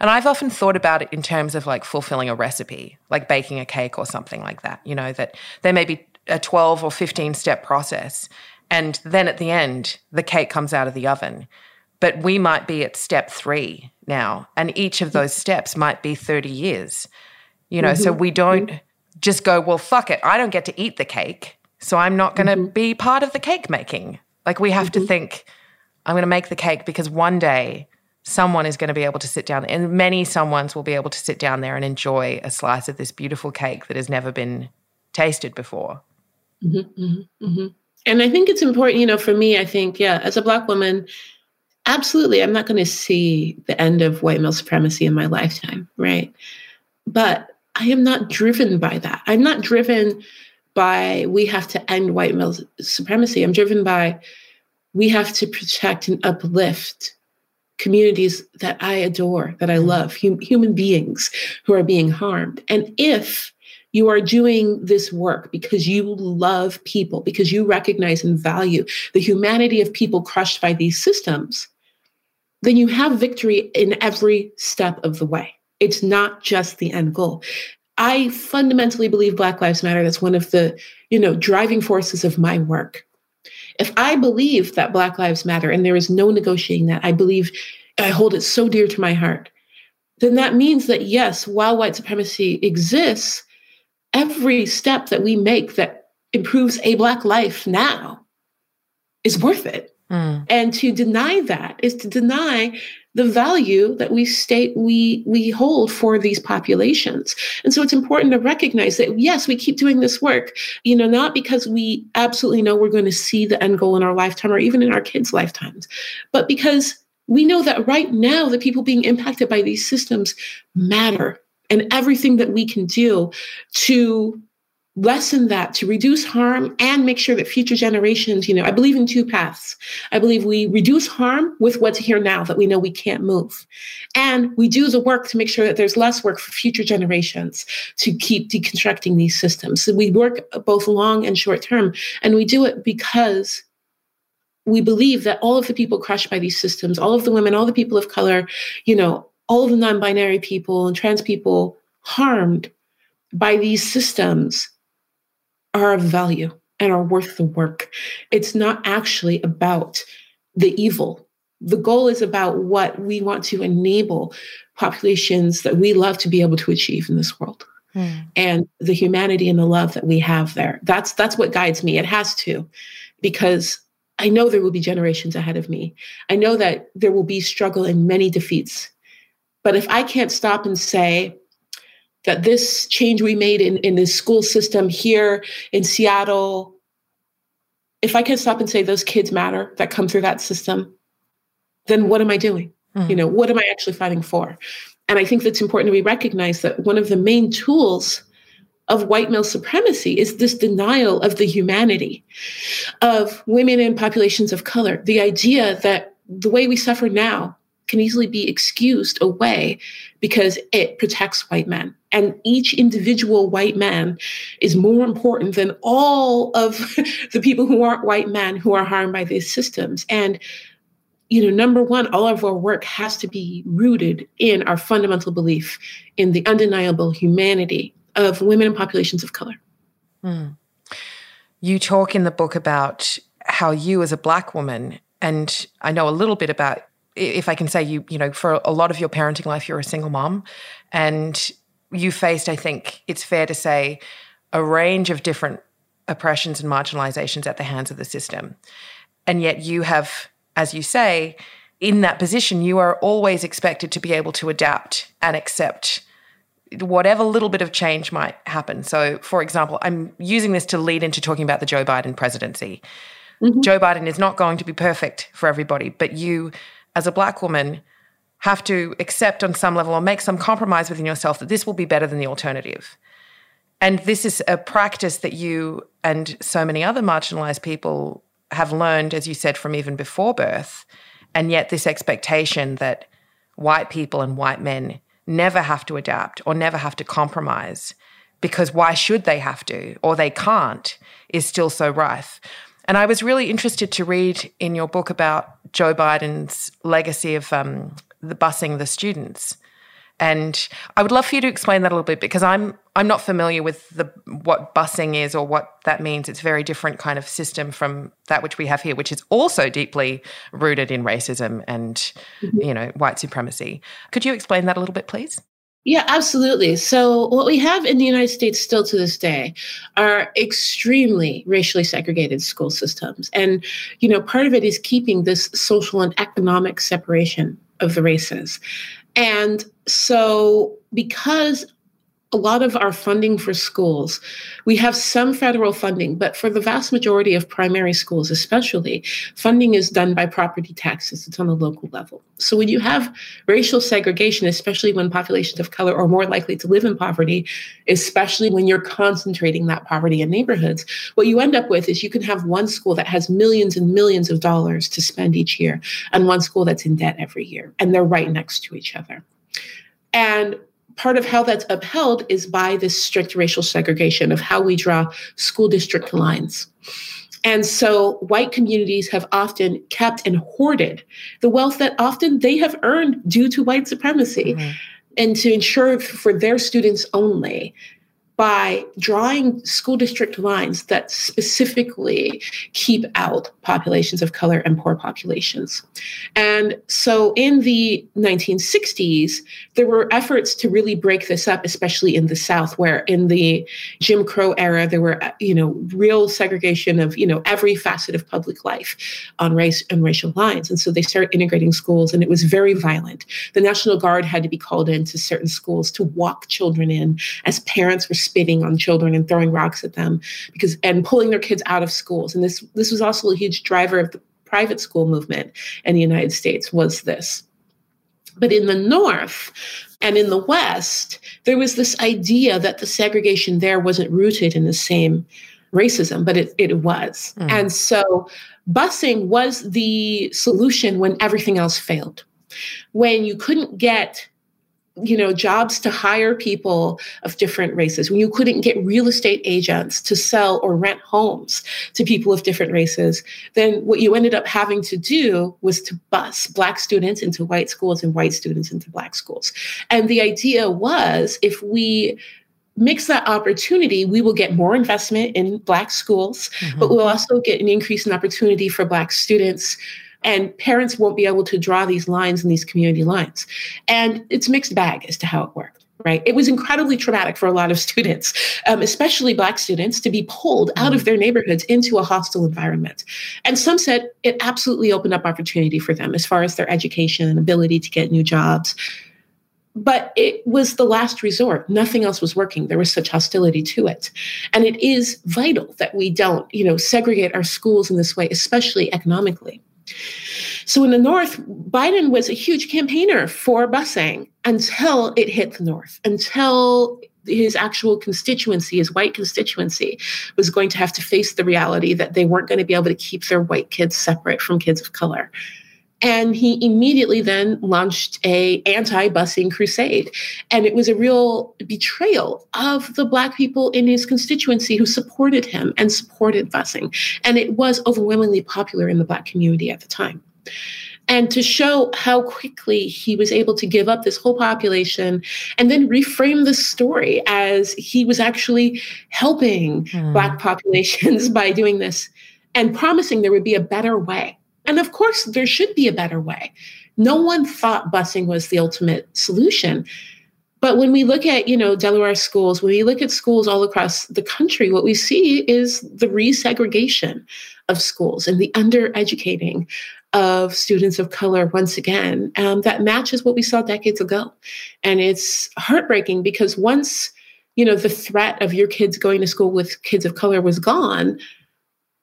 And I've often thought about it in terms of like fulfilling a recipe, like baking a cake or something like that, you know, that there may be a 12 or 15 step process. And then at the end, the cake comes out of the oven but we might be at step three now, and each of those steps might be 30 years. You know, mm-hmm. so we don't mm-hmm. just go, well, fuck it, I don't get to eat the cake, so I'm not going to mm-hmm. be part of the cake making. Like we have to mm-hmm. think, I'm going to make the cake because one day someone is going to be able to sit down, and many someones will be able to sit down there and enjoy a slice of this beautiful cake that has never been tasted before. Mm-hmm. Mm-hmm. And I think it's important, you know, for me, I think, yeah, as a Black woman, absolutely, I'm not going to see the end of white male supremacy in my lifetime, right? But I am not driven by that. I'm not driven by we have to end white male supremacy. I'm driven by we have to protect and uplift communities that I adore, that I mm-hmm. love, hum- human beings who are being harmed. And if you are doing this work because you love people, because you recognize and value the humanity of people crushed by these systems, then you have victory in every step of the way. It's not just the end goal. I fundamentally believe Black Lives Matter. That's one of the, you know, driving forces of my work. If I believe that Black Lives Matter and there is no negotiating that, I believe I hold it so dear to my heart, then that means that yes, while white supremacy exists, every step that we make that improves a Black life now is worth it. Mm. And to deny that is to deny the value that we state we we hold for these populations. And so it's important to recognize that yes, we keep doing this work, you know, not because we absolutely know we're going to see the end goal in our lifetime or even in our kids' lifetimes, but because we know that right now the people being impacted by these systems matter and everything that we can do to lessen that to reduce harm and make sure that future generations, you know, I believe in two paths. I believe we reduce harm with what's here now that we know we can't move. And we do the work to make sure that there's less work for future generations to keep deconstructing these systems. So we work both long and short term. And we do it because we believe that all of the people crushed by these systems, all of the women, all the people of color, you know, all of the non binary people and trans people harmed by these systems are of value and are worth the work. It's not actually about the evil the goal is about what we want to enable populations that we love to be able to achieve in this world. Mm. And the humanity and the love that we have there. That's that's what guides me. It has to, because I know there will be generations ahead of me. I know that there will be struggle and many defeats. But if I can't stop and say that this change we made in, in the school system here in Seattle, if I can't stop and say those kids matter that come through that system, then what am I doing? Mm-hmm. You know, what am I actually fighting for? And I think that's important we recognize that one of the main tools of white male supremacy is this denial of the humanity of women and populations of color. The idea that the way we suffer now can easily be excused away because it protects white men. And each individual white man is more important than all of [laughs] the people who aren't white men who are harmed by these systems. And you know, number one, all of our work has to be rooted in our fundamental belief in the undeniable humanity of women and populations of color. Mm. You talk in the book about how you, as a Black woman, and I know a little bit about, if I can say, you, you know, for a lot of your parenting life, you're a single mom, and you faced, I think it's fair to say, a range of different oppressions and marginalizations at the hands of the system. And yet you have as you say, in that position, you are always expected to be able to adapt and accept whatever little bit of change might happen. So, for example, I'm using this to lead into talking about the Joe Biden presidency. Mm-hmm. Joe Biden is not going to be perfect for everybody, but you, as a black woman, have to accept on some level or make some compromise within yourself that this will be better than the alternative. And this is a practice that you and so many other marginalized people have learned, as you said, from even before birth. And yet, this expectation that white people and white men never have to adapt or never have to compromise because why should they have to or they can't is still so rife. And I was really interested to read in your book about Joe Biden's legacy of um, the busing the students and I would love for you to explain that a little bit because I'm I'm not familiar with the what busing is or what that means. It's a very different kind of system from that which we have here, which is also deeply rooted in racism and mm-hmm. you know white supremacy. Could you explain that a little bit, please? Yeah, absolutely. So, what we have in the United States still to this day are extremely racially segregated school systems. And, you know, part of it is keeping this social and economic separation of the races. And so, because a lot of our funding for schools, we have some federal funding, but for the vast majority of primary schools, especially, funding is done by property taxes. It's on the local level. So when you have racial segregation, especially when populations of color are more likely to live in poverty, especially when you're concentrating that poverty in neighborhoods, what you end up with is you can have one school that has millions and millions of dollars to spend each year and one school that's in debt every year, and they're right next to each other. And part of how that's upheld is by this strict racial segregation of how we draw school district lines. And so white communities have often kept and hoarded the wealth that often they have earned due to white supremacy. Mm-hmm. And to ensure for their students only by drawing school district lines that specifically keep out populations of color and poor populations. And so in the 1960s, there were efforts to really break this up, especially in the South, where in the Jim Crow era, there were, you know, real segregation of, you know, every facet of public life on race and racial lines. And so they started integrating schools and it was very violent. The National Guard had to be called into certain schools to walk children in as parents were spitting on children and throwing rocks at them because and pulling their kids out of schools. And this this was also a huge driver of the private school movement in the United States was this. But in the North and in the West, there was this idea that the segregation there wasn't rooted in the same racism, but it, it was. Mm. And so busing was the solution when everything else failed. When you couldn't get you know jobs to hire people of different races. When you couldn't get real estate agents to sell or rent homes to people of different races. Then what you ended up having to do was to bus black students into white schools and white students into black schools. And the idea was if we mix that opportunity, we will get more investment in Black schools, mm-hmm. but we'll also get an increase in opportunity for Black students and parents won't be able to draw these lines and these community lines. And it's mixed bag as to how it worked right? It was incredibly traumatic for a lot of [laughs] students, um, especially Black students, to be pulled out of mm. their neighborhoods into a hostile environment. And some said it absolutely opened up opportunity for them as far as their education and ability to get new jobs. But it was the last resort. Nothing else was working. There was such hostility to it. And it is vital that we don't, you know, segregate our schools in this way, especially economically. So in the North, Biden was a huge campaigner for busing until it hit the North, until his actual constituency, his white constituency, was going to have to face the reality that they weren't going to be able to keep their white kids separate from kids of color. And he immediately then launched a anti-busing crusade. And it was a real betrayal of the black people in his constituency who supported him and supported busing. And it was overwhelmingly popular in the black community at the time and to show how quickly he was able to give up this whole population and then reframe the story as he was actually helping mm. black populations [laughs] by doing this and promising there would be a better way and of course there should be a better way. No one thought busing was the ultimate solution. But when we look at you know delaware schools when we look at schools all across the country what we see is the resegregation of schools and the undereducating of students of color once again um, that matches what we saw decades ago. And it's heartbreaking because once you know the threat of your kids going to school with kids of color was gone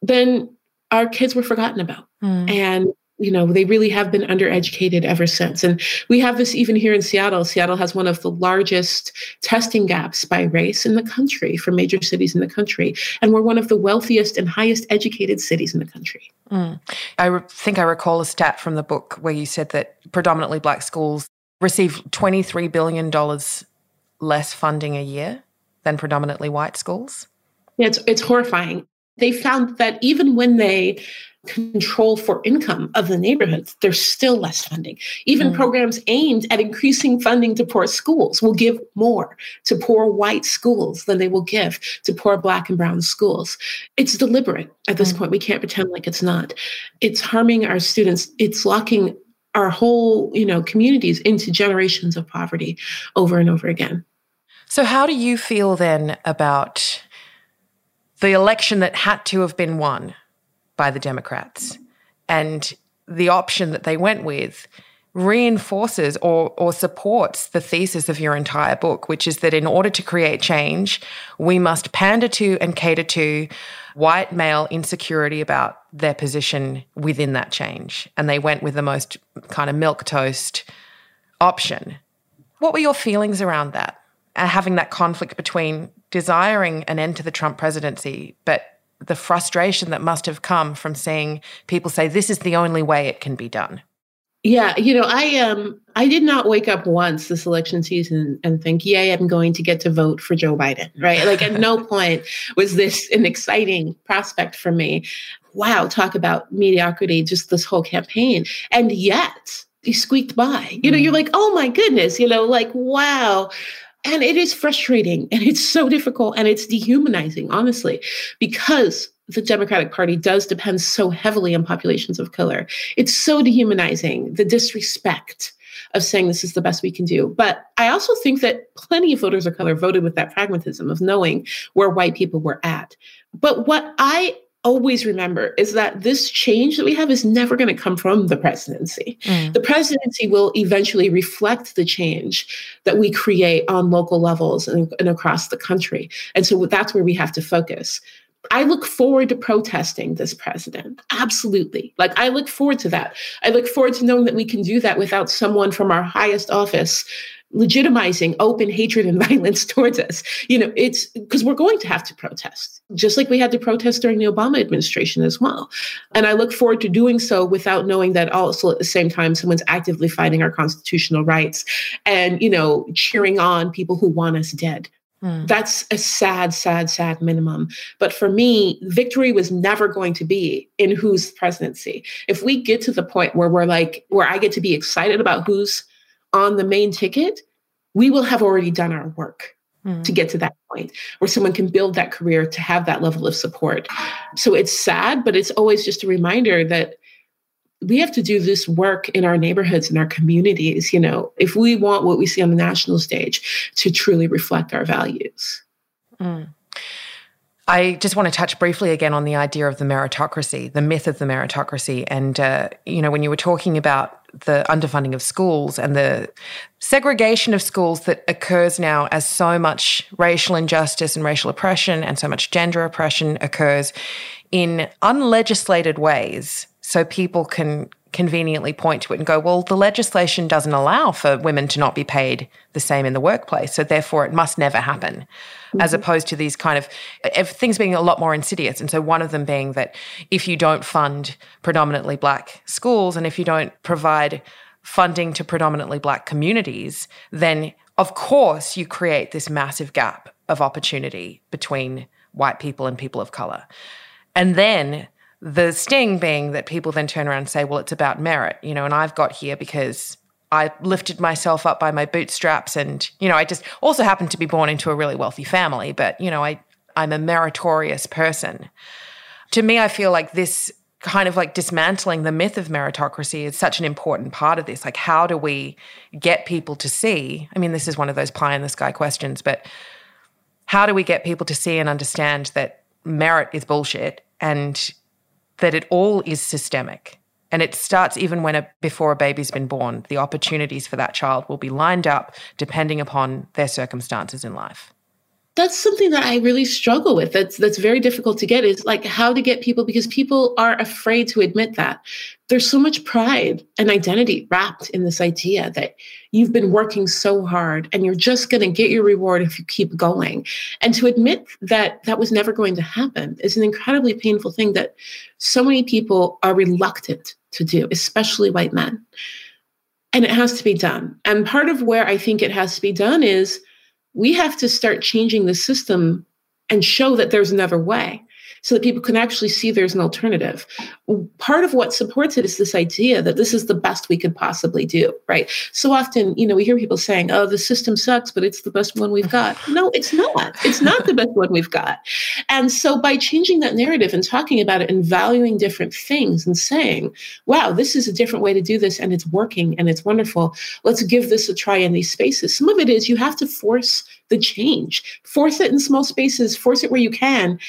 then our kids were forgotten about. Mm. and you know they really have been undereducated ever since. And we have this even here in seattle. Seattle has one of the largest testing gaps by race in the country for major cities in the country. And we're one of the wealthiest and highest educated cities in the country. Mm. i re- think i recall a stat from the book where you said that predominantly black schools receive $23 billion less funding a year than predominantly white schools. Yeah, it's, it's horrifying they found that even when they control for income of the neighborhoods, there's still less funding. Even mm. programs aimed at increasing funding to poor schools will give more to poor white schools than they will give to poor black and brown schools. It's deliberate at this mm. point. We can't pretend like it's not. It's harming our students. It's locking our whole, you know, communities into generations of poverty over and over again. So how do you feel then about the election that had to have been won? by the Democrats. And the option that they went with reinforces or, or supports the thesis of your entire book, which is that in order to create change, we must pander to and cater to white male insecurity about their position within that change. And they went with the most kind of milk toast option. What were your feelings around that? Uh, having that conflict between desiring an end to the Trump presidency, but the frustration that must have come from seeing people say this is the only way it can be done. Yeah, you know, I um I did not wake up once this election season and think, "Yay, I'm going to get to vote for Joe Biden." Right? Like at no [laughs] point was this an exciting prospect for me. Wow, talk about mediocrity just this whole campaign. And yet, he squeaked by. You know, you're mm. like, "Oh my goodness," you know, like, "Wow." And it is frustrating and it's so difficult and it's dehumanizing, honestly, because the Democratic Party does depend so heavily on populations of color. It's so dehumanizing, the disrespect of saying this is the best we can do. But I also think that plenty of voters of color voted with that pragmatism of knowing where white people were at. But what I always remember is that this change that we have is never going to come from the presidency. Mm. The presidency will eventually reflect the change that we create on local levels and, and across the country. And so that's where we have to focus. I look forward to protesting this president. Absolutely. Like, I look forward to that. I look forward to knowing that we can do that without someone from our highest office legitimizing open hatred and [laughs] violence towards us. You know, it's because we're going to have to protest, just like we had to protest during the Obama administration as well. And I look forward to doing so without knowing that also at the same time someone's actively fighting our constitutional rights and, you know, cheering on people who want us dead. Hmm. That's a sad, sad, sad minimum. But for me, victory was never going to be in whose presidency. If we get to the point where we're like, where I get to be excited about who's on the main ticket, we will have already done our work mm. to get to that point where someone can build that career to have that level of support. So it's sad, but it's always just a reminder that we have to do this work in our neighborhoods and our communities, you know, if we want what we see on the national stage to truly reflect our values. Mm. I just want to touch briefly again on the idea of the meritocracy, the myth of the meritocracy. And, uh, you know, when you were talking about the underfunding of schools and the segregation of schools that occurs now as so much racial injustice and racial oppression and so much gender oppression occurs in unlegislated ways so people can conveniently point to it and go, well, the legislation doesn't allow for women to not be paid the same in the workplace. So therefore, it must never happen, mm-hmm. as opposed to these kind of things being a lot more insidious. And so, one of them being that if you don't fund predominantly black schools and if you don't provide funding to predominantly black communities, then of course you create this massive gap of opportunity between white people and people of color. And then the sting being that people then turn around and say, well, it's about merit, you know, and I've got here because I lifted myself up by my bootstraps. And, you know, I just also happened to be born into a really wealthy family, but, you know, I, I'm a meritorious person. To me, I feel like this kind of like dismantling the myth of meritocracy is such an important part of this. Like, how do we get people to see? I mean, this is one of those pie in the sky questions, but how do we get people to see and understand that merit is bullshit and that it all is systemic. And it starts even when a, before a baby's been born. The opportunities for that child will be lined up depending upon their circumstances in life that's something that I really struggle with. That's that's very difficult to get is like how to get people because people are afraid to admit that. There's so much pride and identity wrapped in this idea that you've been working so hard and you're just going to get your reward if you keep going. And to admit that that was never going to happen is an incredibly painful thing that so many people are reluctant to do, especially white men. And it has to be done. And part of where I think it has to be done is we have to start changing the system and show that there's another way so that people can actually see there's an alternative. Part of what supports it is this idea that this is the best we could possibly do, right? So often, you know, we hear people saying, oh, the system sucks, but it's the best one we've got. [laughs] No, it's not. It's not the best one we've got. And so by changing that narrative and talking about it and valuing different things and saying, wow, this is a different way to do this and it's working and it's wonderful, let's give this a try in these spaces. Some of it is you have to force the change, force it in small spaces, force it where you can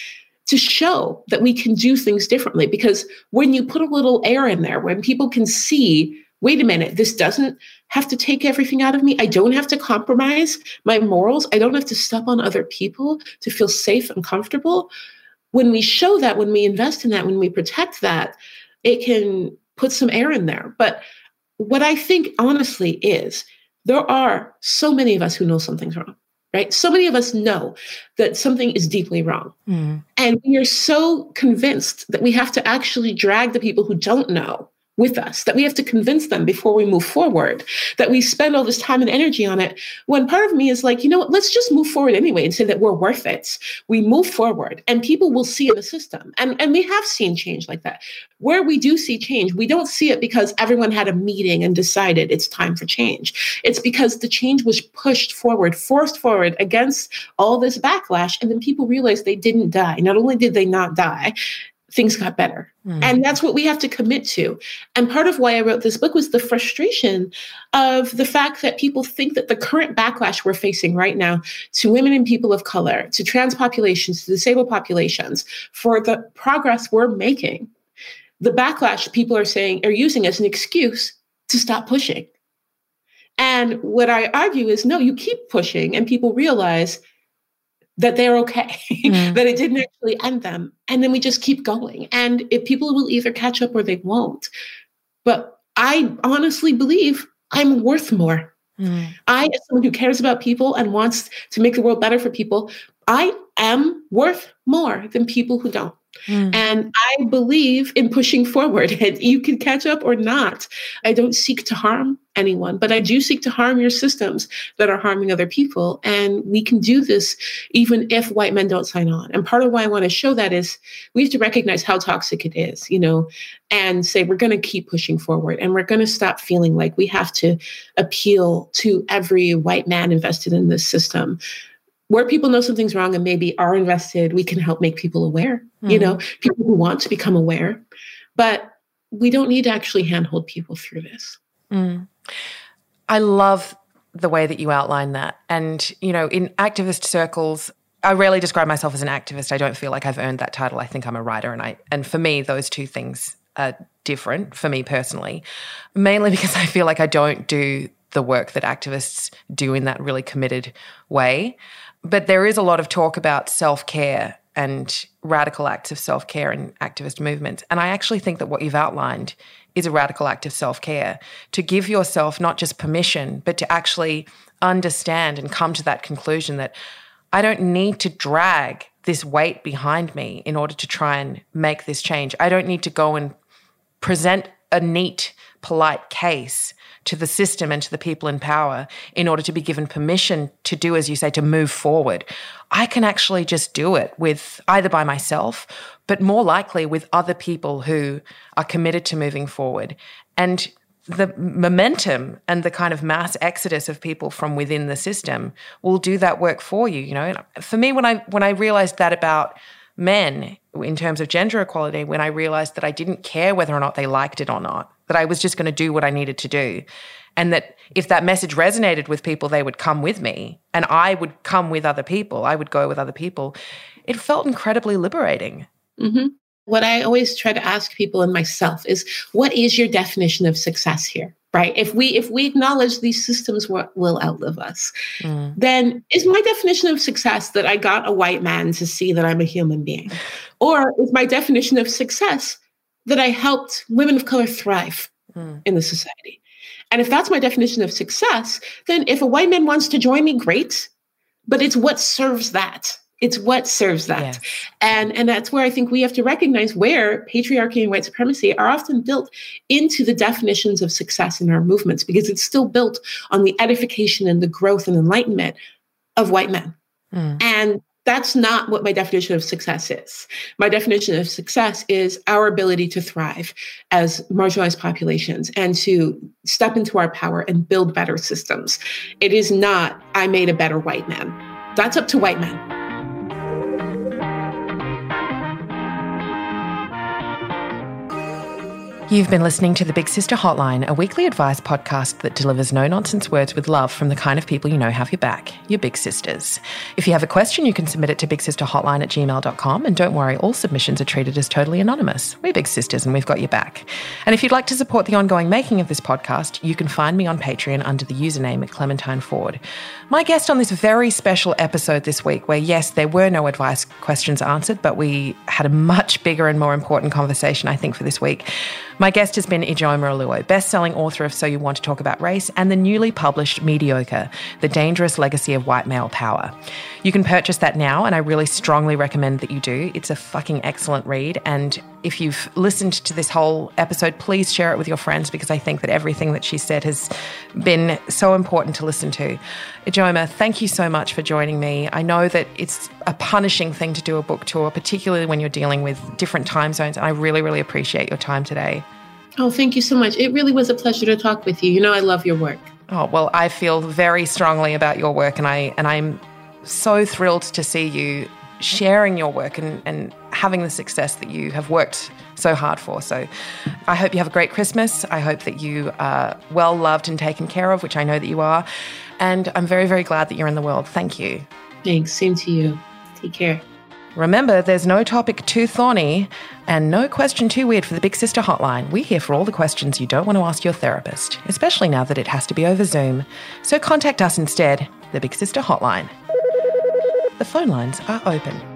to show that we can do things differently. Because when you put a little air in there, when people can see, wait a minute, this doesn't have to take everything out of me. I don't have to compromise my morals. I don't have to step on other people to feel safe and comfortable. When we show that, when we invest in that, when we protect that, it can put some air in there. But what I think honestly is there are so many of us who know something's wrong right? So many of us know that something is deeply wrong. Mm. And we are so convinced that we have to actually drag the people who don't know with us, that we have to convince them before we move forward, that we spend all this time and energy on it. When part of me is like, you know what, let's just move forward anyway and say that we're worth it. We move forward and people will see in the system. And, and we have seen change like that. Where we do see change, we don't see it because everyone had a meeting and decided it's time for change. It's because the change was pushed forward, forced forward against all this backlash. And then people realized they didn't die. Not only did they not die, things got better. Mm. And that's what we have to commit to. And part of why I wrote this book was the frustration of the fact that people think that the current backlash we're facing right now to women and people of color, to trans populations, to disabled populations, for the progress we're making, the backlash people are saying are using as an excuse to stop pushing. And what I argue is no, you keep pushing, and people realize that they're okay, [laughs] mm. that it didn't actually end them. And then we just keep going. And if people will either catch up or they won't. But I honestly believe I'm worth more. Mm. I, as someone who cares about people and wants to make the world better for people, I am worth more than people who don't. Mm. And I believe in pushing forward. [laughs] And you can catch up or not. I don't seek to harm anyone, but I do seek to harm your systems that are harming other people. And we can do this even if white men don't sign on. And part of why I want to show that is we have to recognize how toxic it is, you know, and say we're going to keep pushing forward and we're going to stop feeling like we have to appeal to every white man invested in this system where people know something's wrong and maybe are invested, we can help make people aware, mm-hmm. you know, people who want to become aware. But we don't need to actually handhold people through this. Mm. I love the way that you outline that. And, you know, in activist circles, I rarely describe myself as an activist. I don't feel like I've earned that title. I think I'm a writer and I and for me those two things are different for me personally. Mainly [laughs] because I feel like I don't do the work that activists do in that really committed way. But there is a lot of talk about self-care and radical acts of self-care in activist movements. And I actually think that what you've outlined is a radical act of self-care to give yourself not just permission, but to actually understand and come to that conclusion that I don't need to drag this weight behind me in order to try and make this change. I don't need to go and present a neat, polite case to the system and to the people in power in order to be given permission to do, as you say, to move forward. I can actually just do it with either by myself, but more likely with other people who are committed to moving forward. And the momentum and the kind of mass exodus of people from within the system will do that work for you you know for me when i when i realized that about men in terms of gender equality when i realized that i didn't care whether or not they liked it or not that i was just going to do what i needed to do and that if that message resonated with people they would come with me and i would come with other people i would go with other people it felt incredibly liberating mm-hmm what I always try to ask people and myself is what is your definition of success here? Right. If we if we acknowledge these systems will, will outlive us, mm. then is my definition of success that I got a white man to see that I'm a human being? Or is my definition of success that I helped women of color thrive mm. in the society? And if that's my definition of success, then if a white man wants to join me, great. But it's what serves that it's what serves that yes. and and that's where i think we have to recognize where patriarchy and white supremacy are often built into the definitions of success in our movements because it's still built on the edification and the growth and enlightenment of white men mm. and that's not what my definition of success is. My definition of success is our ability to thrive as marginalized populations and to step into our power and build better systems. It is not, I made a better white man. That's up to white men. You've been listening to the Big Sister Hotline, a weekly advice podcast that delivers no nonsense words with love from the kind of people you know have your back, your big sisters. If you have a question, you can submit it to bigsisterhotline at gmail.com. And don't worry, all submissions are treated as totally anonymous. We're big sisters and we've got your back. And if you'd like to support the ongoing making of this podcast, you can find me on Patreon under the username at Clementine Ford. My guest on this very special episode this week, where yes, there were no advice questions answered, but we had a much bigger and more important conversation, I think, for this week my guest has been Ijeoma Oluo, best-selling author of So You Want to Talk About Race and the newly published Mediocre, The Dangerous Legacy of White Male Power. You can purchase that now, and I really strongly recommend that you do. It's a fucking excellent read, and if you've listened to this whole episode, please share it with your friends because I think that everything that she said has been so important to listen to. Ijeoma, thank you so much for joining me. I know that it's a punishing thing to do a book tour, particularly when you're dealing with different time zones, and I really, really appreciate your time today. Oh, thank you so much. It really was a pleasure to talk with you. You know, I love your work. Oh, well, I feel very strongly about your work, and I and I'm so thrilled to see you sharing your work and, and having the success that you have worked so hard for. So I hope you have a great Christmas. I hope that you are well loved and taken care of, which I know that you are. And I'm very, very glad that you're in the world. Thank you. Thanks. Same to you. Take care. Remember, there's no topic too thorny and no question too weird for the Big Sister hotline. We're here for all the questions you don't want to ask your therapist, especially now that it has to be over Zoom. So contact us instead, the Big Sister hotline. The phone lines are open.